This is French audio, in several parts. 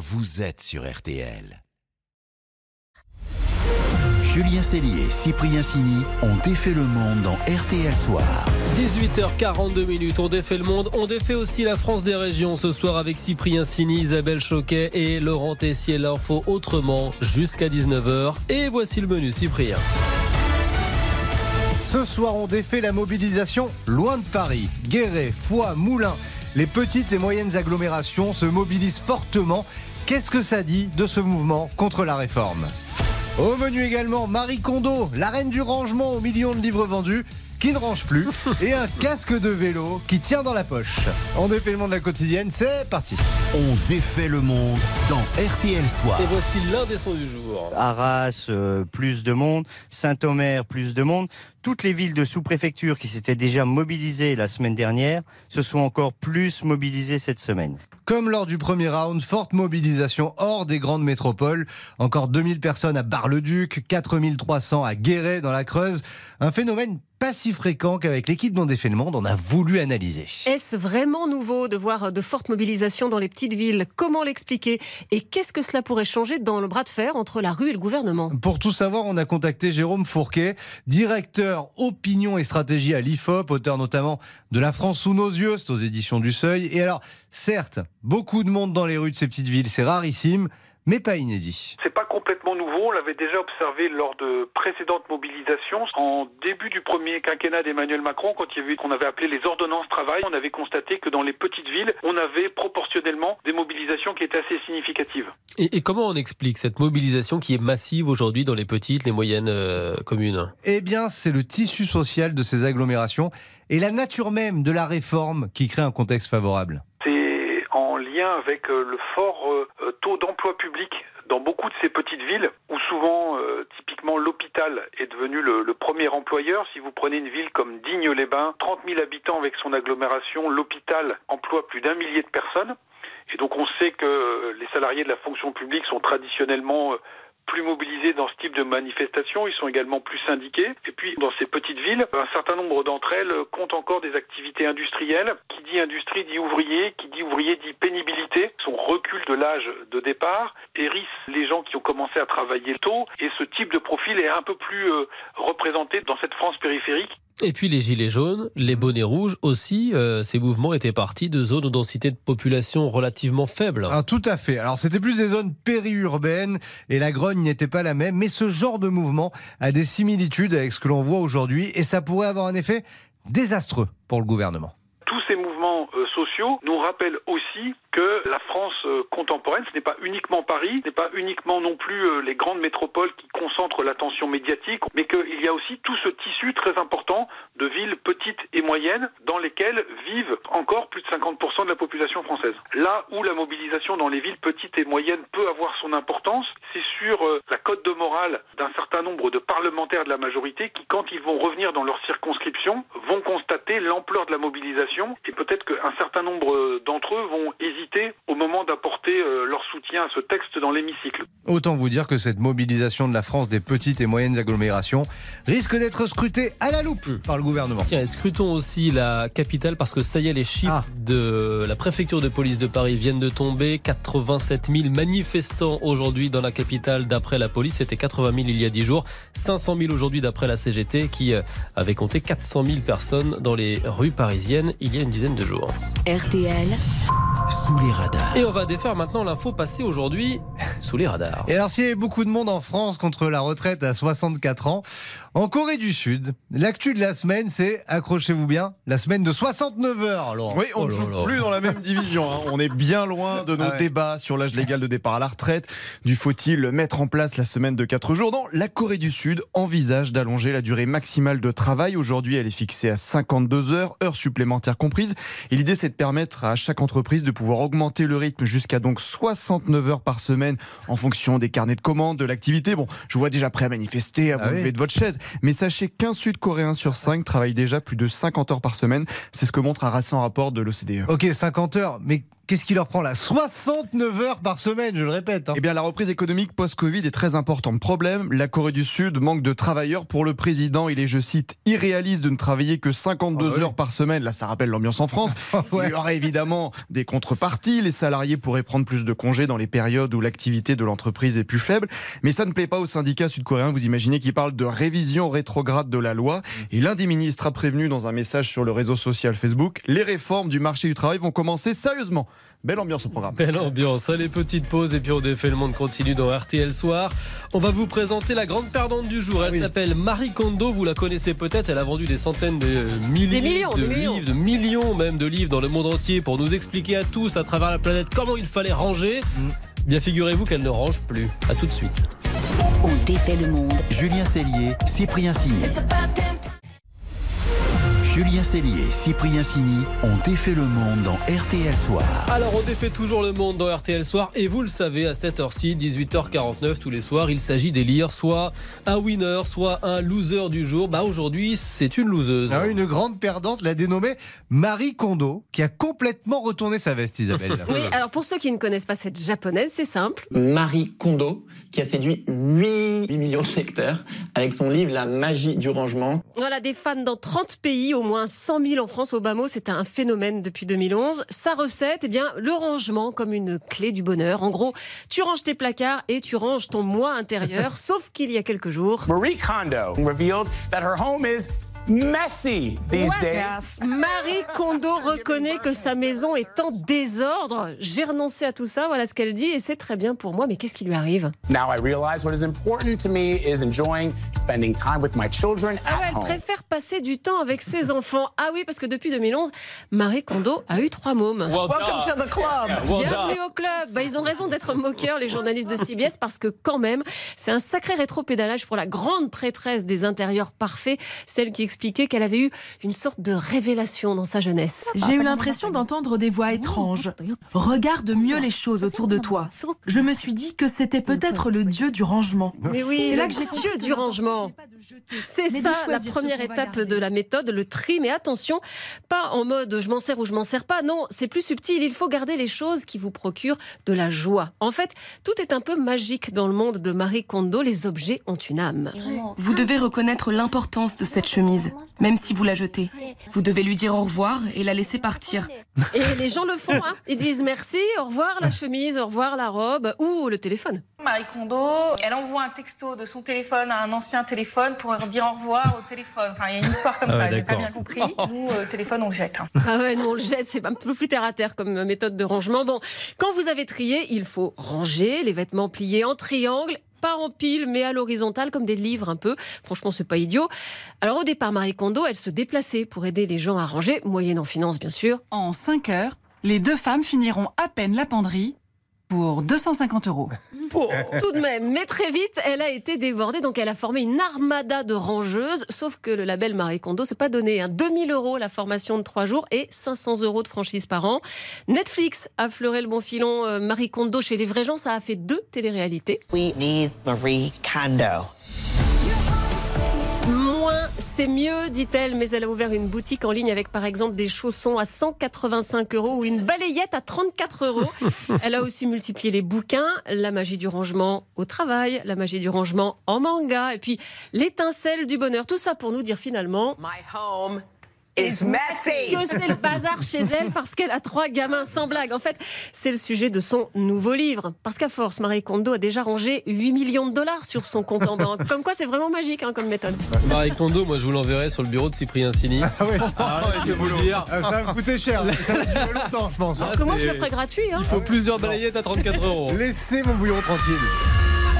vous êtes sur RTL. Julien Cellier et Cyprien Sini ont défait le monde dans RTL Soir. 18h42 minutes, on défait le monde, on défait aussi la France des régions ce soir avec Cyprien Sini, Isabelle Choquet et Laurent Tessier. L'info autrement jusqu'à 19h. Et voici le menu, Cyprien. Ce soir, on défait la mobilisation loin de Paris. Guéret, Foix, Moulins. Les petites et moyennes agglomérations se mobilisent fortement. Qu'est-ce que ça dit de ce mouvement contre la réforme? Au menu également, Marie Kondo, la reine du rangement aux millions de livres vendus qui ne range plus et un casque de vélo qui tient dans la poche. On défait le monde de la quotidienne, c'est parti. On défait le monde dans RTL Soir. Et voici l'un des sons du jour. Arras, euh, plus de monde. Saint-Omer, plus de monde. Toutes les villes de sous-préfecture qui s'étaient déjà mobilisées la semaine dernière se sont encore plus mobilisées cette semaine. Comme lors du premier round, forte mobilisation hors des grandes métropoles. Encore 2000 personnes à Bar-le-Duc, 4300 à Guéret dans la Creuse. Un phénomène pas si fréquent qu'avec l'équipe dont défait le monde, on a voulu analyser. Est-ce vraiment nouveau de voir de fortes mobilisations dans les petites villes? Comment l'expliquer? Et qu'est-ce que cela pourrait changer dans le bras de fer entre la rue et le gouvernement? Pour tout savoir, on a contacté Jérôme Fourquet, directeur opinion et stratégie à l'IFOP, auteur notamment de La France sous nos yeux, c'est aux éditions du Seuil. Et alors, certes, beaucoup de monde dans les rues de ces petites villes, c'est rarissime, mais pas inédit. C'est pas complètement nouveau, on l'avait déjà observé lors de précédentes mobilisations. En début du premier quinquennat d'Emmanuel Macron, quand il y avait qu'on avait appelé les ordonnances travail, on avait constaté que dans les petites villes, on avait proportionnellement des mobilisations qui étaient assez significatives. Et, et comment on explique cette mobilisation qui est massive aujourd'hui dans les petites, les moyennes euh, communes? Eh bien, c'est le tissu social de ces agglomérations et la nature même de la réforme qui crée un contexte favorable. Avec euh, le fort euh, taux d'emploi public dans beaucoup de ces petites villes où souvent, euh, typiquement, l'hôpital est devenu le, le, premier employeur. Si vous prenez une ville comme Digne-les-Bains, 30 000 habitants avec son agglomération, l'hôpital emploie plus d'un millier de personnes. Et donc on sait que les salariés de la fonction publique sont traditionnellement plus mobilisés dans ce type de manifestation, ils sont également plus syndiqués. Et puis, dans ces petites villes, un certain nombre d'entre elles comptent encore des activités industrielles. Qui dit industrie dit ouvrier, qui dit ouvrier dit pénibilité. Son recul de l'âge de départ hérisse les gens qui ont commencé à travailler tôt. Et ce type de profil est un peu plus euh, représenté dans cette France périphérique. Et puis les gilets jaunes, les bonnets rouges aussi, euh, ces mouvements étaient partis de zones aux densités de population relativement faibles. Ah, tout à fait. Alors c'était plus des zones périurbaines et la grogne n'était pas la même, mais ce genre de mouvement a des similitudes avec ce que l'on voit aujourd'hui et ça pourrait avoir un effet désastreux pour le gouvernement tous ces mouvements euh, sociaux nous rappellent aussi que la France euh, contemporaine, ce n'est pas uniquement Paris, ce n'est pas uniquement non plus euh, les grandes métropoles qui concentrent l'attention médiatique, mais qu'il y a aussi tout ce tissu très important de villes petites et moyennes dans lesquelles vivent encore plus de 50% de la population française. Là où la mobilisation dans les villes petites et moyennes peut avoir son importance, c'est sur la cote de morale d'un certain nombre de parlementaires de la majorité qui, quand ils vont revenir dans leur circonscription, vont constater l'ampleur de la mobilisation et peut-être qu'un certain nombre d'entre eux vont hésiter au moment d'apporter leur soutien à ce texte dans l'hémicycle. Autant vous dire que cette mobilisation de la France des petites et moyennes agglomérations risque d'être scrutée à la loupe par le gouvernement. Tiens, scrutons aussi la capitale parce que ça y est, les chiffres ah. de la préfecture de police de Paris viennent de tomber. 87 000 manifestants aujourd'hui dans la capitale d'après la police. C'était 80 000 il y a 10 jours. 500 000 aujourd'hui d'après la CGT qui avait compté 400 000 personnes dans les rues parisiennes il y a une dizaine de jours. RTL. Sous les radars. Et on va défaire maintenant l'info passée aujourd'hui sous les radars. Et alors, s'il y avait beaucoup de monde en France contre la retraite à 64 ans, en Corée du Sud, l'actu de la semaine, c'est, accrochez-vous bien, la semaine de 69 heures. Alors, oui, on ne joue plus dans la même division. Hein. On est bien loin de nos Ah ouais. débats sur l'âge légal de départ à la retraite. Du faut-il mettre en place la semaine de 4 jours? Non, la Corée du Sud envisage d'allonger la durée maximale de travail. Aujourd'hui, elle est fixée à 52 heures, heures supplémentaires comprises. Et l'idée, c'est de permettre à chaque entreprise de pouvoir augmenter le rythme jusqu'à donc 69 heures par semaine en fonction des carnets de commandes, de l'activité. Bon, je vous vois déjà prêt à manifester, à vous Ah oui. lever de votre chaise. Mais sachez qu'un Sud-Coréen sur 5 travaille déjà plus de 50 heures par semaine. C'est ce que montre un récent rapport de l'OCDE. Ok, 50 heures, mais Qu'est-ce qui leur prend là 69 heures par semaine, je le répète. Hein. Eh bien, la reprise économique post-Covid est très importante. Problème, la Corée du Sud manque de travailleurs. Pour le président, il est, je cite, irréaliste de ne travailler que 52 Ah oui. heures par semaine. Là, ça rappelle l'ambiance en France. Ouais. Il y aurait évidemment des contreparties. Les salariés pourraient prendre plus de congés dans les périodes où l'activité de l'entreprise est plus faible. Mais ça ne plaît pas aux syndicats sud-coréens. Vous imaginez qu'ils parlent de révision rétrograde de la loi. Et l'un des ministres a prévenu dans un message sur le réseau social Facebook, les réformes du marché du travail vont commencer sérieusement. Belle ambiance au programme. Belle ambiance, allez, petite pause et puis on défait le monde continue dans RTL Soir. On va vous présenter la grande perdante du jour. Elle Oui. s'appelle Marie Kondo, vous la connaissez peut-être, elle a vendu des centaines de euh, milliers Des millions, de des millions. livres, de millions même de livres dans le monde entier pour nous expliquer à tous à travers la planète comment il fallait ranger. Mm. Bien figurez-vous qu'elle ne range plus. À tout de suite. On défait le monde. Julien Cellier, Cyprien Signé. Julien Cellier et Cyprien Sini ont défait le monde dans RTL Soir. Alors on défait toujours le monde dans RTL Soir et vous le savez à cette heure-ci, 18h49 tous les soirs, il s'agit d'élire soit un winner, soit un loser du jour. Bah aujourd'hui c'est une loseuse. Ah une grande perdante l'a dénommée Marie Kondo, qui a complètement retourné sa veste, Isabelle. Oui, alors pour ceux qui ne connaissent pas cette japonaise, c'est simple. Marie Kondo, qui a séduit 8 millions de lecteurs avec son livre La magie du rangement. Voilà, des fans dans 30 pays, au moins 100 000 en France au bas mot, c'est un phénomène depuis 2011. Sa recette, eh bien, le rangement comme une clé du bonheur. En gros, tu ranges tes placards et tu ranges ton moi intérieur, sauf qu'il y a quelques jours. Marie Kondo revealed that her home is messy these days. Marie Kondo reconnaît que sa maison est en désordre. J'ai renoncé à tout ça, voilà ce qu'elle dit, et c'est très bien pour moi, mais qu'est-ce qui lui arrive? Now I realize what is important to me is enjoying spending time with my children Ah ouais, elle home. préfère passer du temps avec ses enfants. Ah oui, parce que depuis 2011, Marie Kondo a eu trois mômes. Welcome to the club. Bienvenue au club. Bah, ils ont raison d'être moqueurs, les journalistes de CBS, parce que quand même, c'est un sacré rétro-pédalage pour la grande prêtresse des intérieurs parfaits, celle qui expliquait qu'elle avait eu une sorte de révélation dans sa jeunesse. J'ai eu l'impression d'entendre des voix étranges. Regarde mieux les choses autour de toi. Je me suis dit que c'était peut-être le dieu du rangement. Mais oui, C'est là que j'ai dieu du rangement. C'est ça la première étape de la méthode, le tri. Mais attention, pas en mode je m'en sers ou je m'en sers pas. Non, c'est plus subtil. Il faut garder les choses qui vous procurent de la joie. En fait, tout est un peu magique dans le monde de Marie Kondo. Les objets ont une âme. Vous devez reconnaître l'importance de cette chemise, même si vous la jetez. Vous devez lui dire au revoir et la laisser partir. Et les gens le font. Hein. Ils disent merci, au revoir la chemise, au revoir la robe ou le téléphone. Marie Kondo, elle envoie un texto de son téléphone à un ancien téléphone pour leur dire au revoir au téléphone. Enfin, il y a une histoire comme Ah ouais, ça, j'ai pas bien compris. Nous, euh, téléphone, on le jette. hein. Ah ouais, nous on le jette, c'est un peu plus terre à terre comme méthode de rangement. Bon, quand vous avez trié, il faut ranger les vêtements pliés en triangle. Pas en pile, mais à l'horizontale, comme des livres un peu. Franchement, c'est pas idiot. Alors, au départ, Marie Kondo, elle se déplaçait pour aider les gens à ranger, moyennant finance, bien sûr. En 5 heures, les deux femmes finiront à peine la penderie pour 250 euros. Tout de même, mais très vite, elle a été débordée, donc elle a formé une armada de rangeuses. Sauf que le label Marie Kondo, c'est pas donné. Hein. 2000 euros la formation de 3 jours et 500 euros de franchise par an. Netflix a fleuré le bon filon. euh, Marie Kondo chez les vrais gens, ça a fait deux téléréalités. We need Marie Kondo. C'est mieux, dit-elle, mais elle a ouvert une boutique en ligne avec par exemple des chaussons à 185 euros ou une balayette à 34 euros. Elle a aussi multiplié les bouquins, la magie du rangement au travail, la magie du rangement en manga, et puis l'étincelle du bonheur. Tout ça pour nous dire finalement My home is messy. que c'est le bazar chez elle parce qu'elle a trois gamins sans blague? En fait, c'est le sujet de son nouveau livre. Parce qu'à force, Marie Kondo a déjà rangé 8 millions de dollars sur son compte en banque. Comme quoi, c'est vraiment magique hein, comme méthode. Marie Kondo, moi je vous l'enverrai sur le bureau de Cyprien Sini. Ah ouais, je peux vous dire. ah, ça va me coûter cher. Ça va durer longtemps, je pense. hein. Ah, Comment je le ferai gratuit hein? Il faut plusieurs balayettes à 34 euros. Laissez mon bouillon tranquille.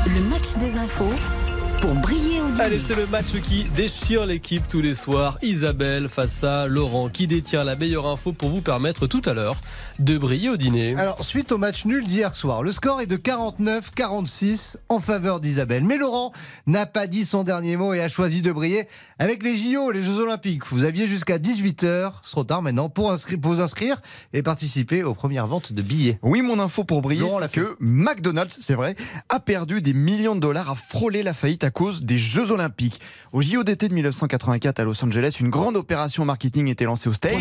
Le match des infos pour briller. Allez, c'est le match qui déchire l'équipe tous les soirs. Isabelle face à Laurent qui détient la meilleure info pour vous permettre tout à l'heure de briller au dîner. Alors, suite au match nul d'hier soir, le score est de 49-46 en faveur d'Isabelle. Mais Laurent n'a pas dit son dernier mot et a choisi de briller avec les JO, les Jeux Olympiques. Vous aviez jusqu'à 18h, c'est trop tard maintenant, pour, vous inscrire et participer aux premières ventes de billets. Oui, mon info pour briller, c'est que McDonald's, c'est vrai, a perdu des millions de dollars, a frôlé la faillite à à cause des Jeux Olympiques. Au JO d'été de 1984 à Los Angeles, une grande opération marketing était lancée aux States.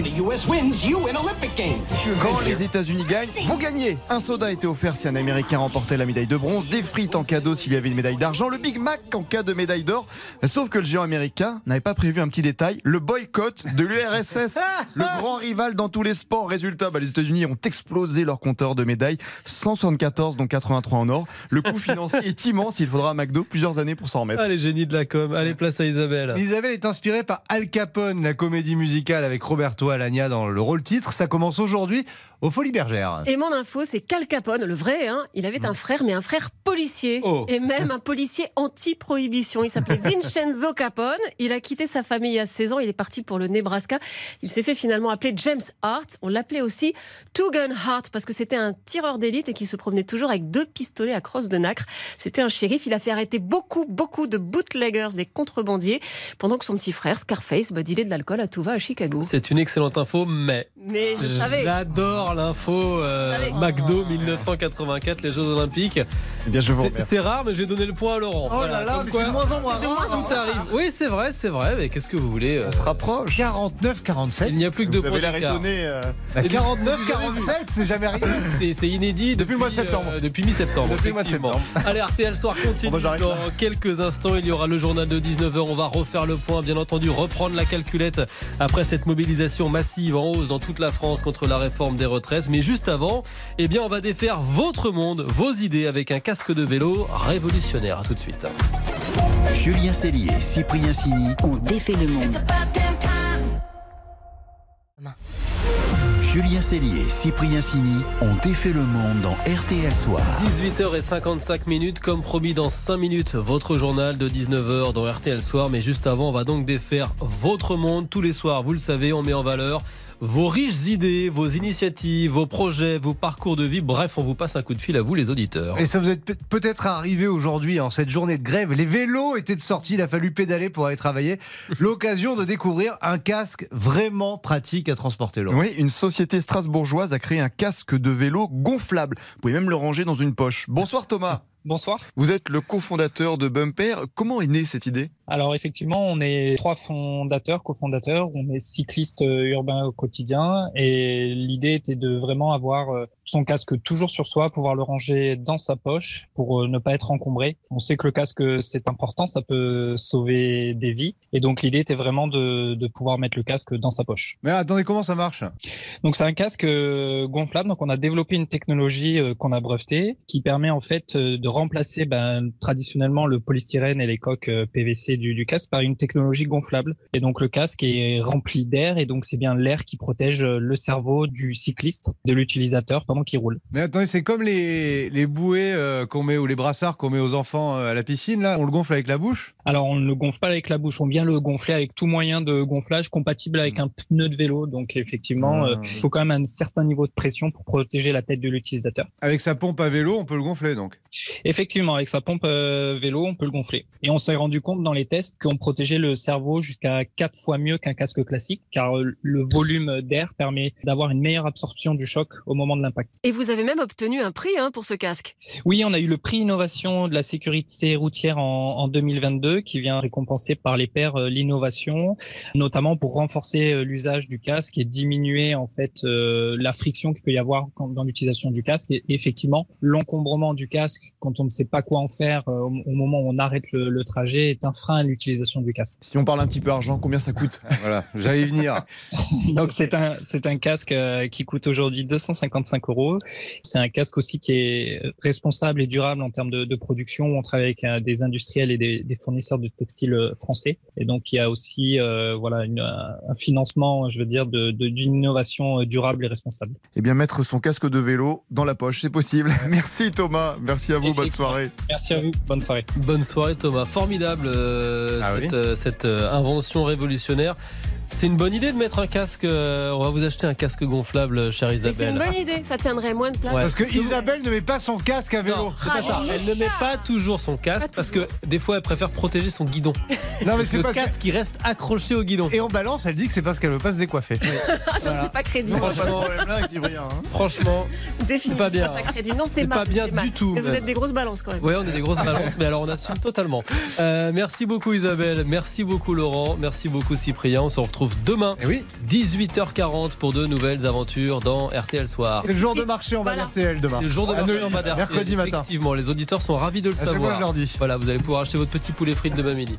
Quand les États-Unis gagnent, vous gagnez Un soda a été offert si un Américain remportait la médaille de bronze, des frites en cadeau s'il y avait une médaille d'argent, le Big Mac en cas de médaille d'or. Sauf que le géant américain n'avait pas prévu un petit détail, le boycott de l'URSS, le grand rival dans tous les sports. Résultat, bah, les États-Unis ont explosé leur compteur de médailles, 174 dont 83 en or. Le coût financier est immense, il faudra à McDo plusieurs années pour s'en remettre. Allez, génie de la com, allez, place à Isabelle. Isabelle est inspirée par Al Capone, la comédie musicale avec Roberto Alagna dans le rôle titre. Ça commence aujourd'hui aux Folies Bergères. Et mon info, c'est qu'Al Capone, le vrai, hein, il avait un frère, mais un frère policier. Oh. Et même un policier anti-prohibition. Il s'appelait Vincenzo Capone. Il a quitté sa famille à 16 ans. Il est parti pour le Nebraska. Il s'est fait finalement appeler James Hart. On l'appelait aussi Two Gun Hart parce que c'était un tireur d'élite et qui se promenait toujours avec deux pistolets à crosse de nacre. C'était un shérif. Il a fait arrêter beaucoup, beaucoup de bootleggers, des contrebandiers, pendant que son petit frère, Scarface, bah, dealait de l'alcool à tout va à Chicago. C'est une excellente info, mais. J'adore l'info euh. McDo 1984, les Jeux Olympiques. Eh bien, je vous C'est- remercie. C'est rare, mais je vais donner le point à Laurent. Oh là là, mais quoi, c'est de moins en moins c'est de rare. moins en Tout arrive. Oui, c'est vrai, c'est vrai. Mais qu'est-ce que vous voulez euh, On se rapproche. 49-47. Il n'y a plus que deux Vous avez points l'air étonné. euh, Bah, C'est- 49-47, c'est jamais arrivé. C'est inédit Depuis le mois de septembre. euh, depuis mi-septembre. Depuis le mois de effectivement. septembre. Allez, RTL Soir continue. Bon, bah, Dans là. quelques instants, il y aura le journal de 19h. On va refaire le point, bien entendu, reprendre la calculette après cette mobilisation massive en hausse dans toute la France contre la réforme des retraites. Mais juste avant, eh bien, on va défaire votre monde, vos idées avec un casque de vélo révolutionnaire. À tout de suite. Julien Cellier, Cyprien Sini, On défait le monde. Julien Cellier, Cyprien Sini ont défait le monde dans RTL Soir. 18h55 minutes, comme promis dans 5 minutes, votre journal de 19h dans RTL Soir. Mais juste avant, on va donc défaire votre monde. Tous les soirs, vous le savez, on met en valeur vos riches idées, vos initiatives, vos projets, vos parcours de vie. Bref, on vous passe un coup de fil à vous, les auditeurs. Et ça vous est peut- peut-être arrivé aujourd'hui, en cette journée de grève. Les vélos étaient de sortie, il a fallu pédaler pour aller travailler. L'occasion de découvrir un casque vraiment pratique à transporter l'eau. Oui, une société strasbourgeoise a créé un casque de vélo gonflable. Vous pouvez même le ranger dans une poche. Bonsoir Thomas. Bonsoir. Vous êtes le cofondateur de Bumper. Comment est née cette idée? Alors effectivement, on est trois fondateurs, cofondateurs. On est cyclistes euh, urbains au quotidien et l'idée était de vraiment avoir euh, son casque toujours sur soi, pouvoir le ranger dans sa poche pour euh, ne pas être encombré. On sait que le casque c'est important, ça peut sauver des vies et donc l'idée était vraiment de, de pouvoir mettre le casque dans sa poche. Mais attendez, comment ça marche? Donc c'est un casque euh, gonflable. Donc on a développé une technologie euh, qu'on a brevetée qui permet en fait de remplacer ben, traditionnellement le polystyrène et les coques PVC du, du casque par une technologie gonflable. Et donc le casque est rempli d'air et donc c'est bien l'air qui protège le cerveau du cycliste, de l'utilisateur pendant qu'il roule. Mais attendez, c'est comme les, les bouées euh, qu'on met ou les brassards qu'on met aux enfants euh, à la piscine, là. On le gonfle avec la bouche? Alors on ne le gonfle pas avec la bouche, on vient le gonfler avec tout moyen de gonflage compatible avec un pneu de vélo. Donc effectivement, euh, Ah. il faut quand même un certain niveau de pression pour protéger la tête de l'utilisateur. Avec sa pompe à vélo, on peut le gonfler donc? Effectivement, avec sa pompe euh, vélo, on peut le gonfler. Et on s'est rendu compte dans les tests qu'on protégeait le cerveau jusqu'à quatre fois mieux qu'un casque classique, car euh, le volume d'air permet d'avoir une meilleure absorption du choc au moment de l'impact. Et vous avez même obtenu un prix hein, pour ce casque. Oui, on a eu le prix innovation de la sécurité routière en, en 2022 qui vient récompenser par les pairs euh, l'innovation, notamment pour renforcer euh, l'usage du casque et diminuer en fait euh, la friction qu'il peut y avoir quand- dans l'utilisation du casque et effectivement l'encombrement du casque quand on ne sait pas quoi en faire euh, au, au moment où on arrête le, le trajet est un frein à l'utilisation du casque. Si on parle un petit peu argent, combien ça coûte? Voilà, j'allais y venir. Donc c'est un c'est un casque euh, qui coûte aujourd'hui 255 euros. C'est un casque aussi qui est responsable et durable en termes de, de production. On travaille avec euh, des industriels et des, des fournisseurs de textiles euh, français. Et donc il y a aussi euh, voilà une- un financement, je veux dire, de de- d'une innovation durable et responsable. Eh bien, mettre son casque de vélo dans la poche, c'est possible. Merci Thomas. Merci à vous. Bonne soirée. Merci à vous. Bonne soirée. Bonne soirée Thomas. Formidable euh, Ah cette, oui euh, cette, euh, invention révolutionnaire. C'est une bonne idée de mettre un casque. euh, on va vous acheter un casque gonflable, chère Mais c'est Isabelle. une bonne idée, ça tiendrait moins de place. Ouais. Parce que Isabelle ne met pas son casque à vélo. Non, c'est Ah, pas ça. Elle ne met pas toujours son casque parce que des fois elle préfère protéger son guidon. Non, mais c'est le casque qui reste accroché au guidon. Et en balance, elle dit que c'est parce qu'elle veut pas se décoiffer. non, c'est pas crédible. Franchement, hein. franchement, Définitivement pas bien. pas crédible. Non, c'est C'est mal, pas bien c'est mal. du tout, Mais vous êtes des grosses balances quand même. Ouais, on est des grosses balances, mais alors on assume totalement. Euh, merci beaucoup Isabelle, merci beaucoup Laurent, merci beaucoup Cyprien. On se retrouve demain, Eh oui. 18h40 pour de nouvelles aventures dans RTL Soir. C'est le jour de marché en bas d'RTL demain. C'est le jour de À marché en bas d'RTL. Mercredi matin. Effectivement, les auditeurs sont ravis de le À fois, savoir. je leur dis. Voilà, vous allez pouvoir acheter votre petit poulet frites demain midi.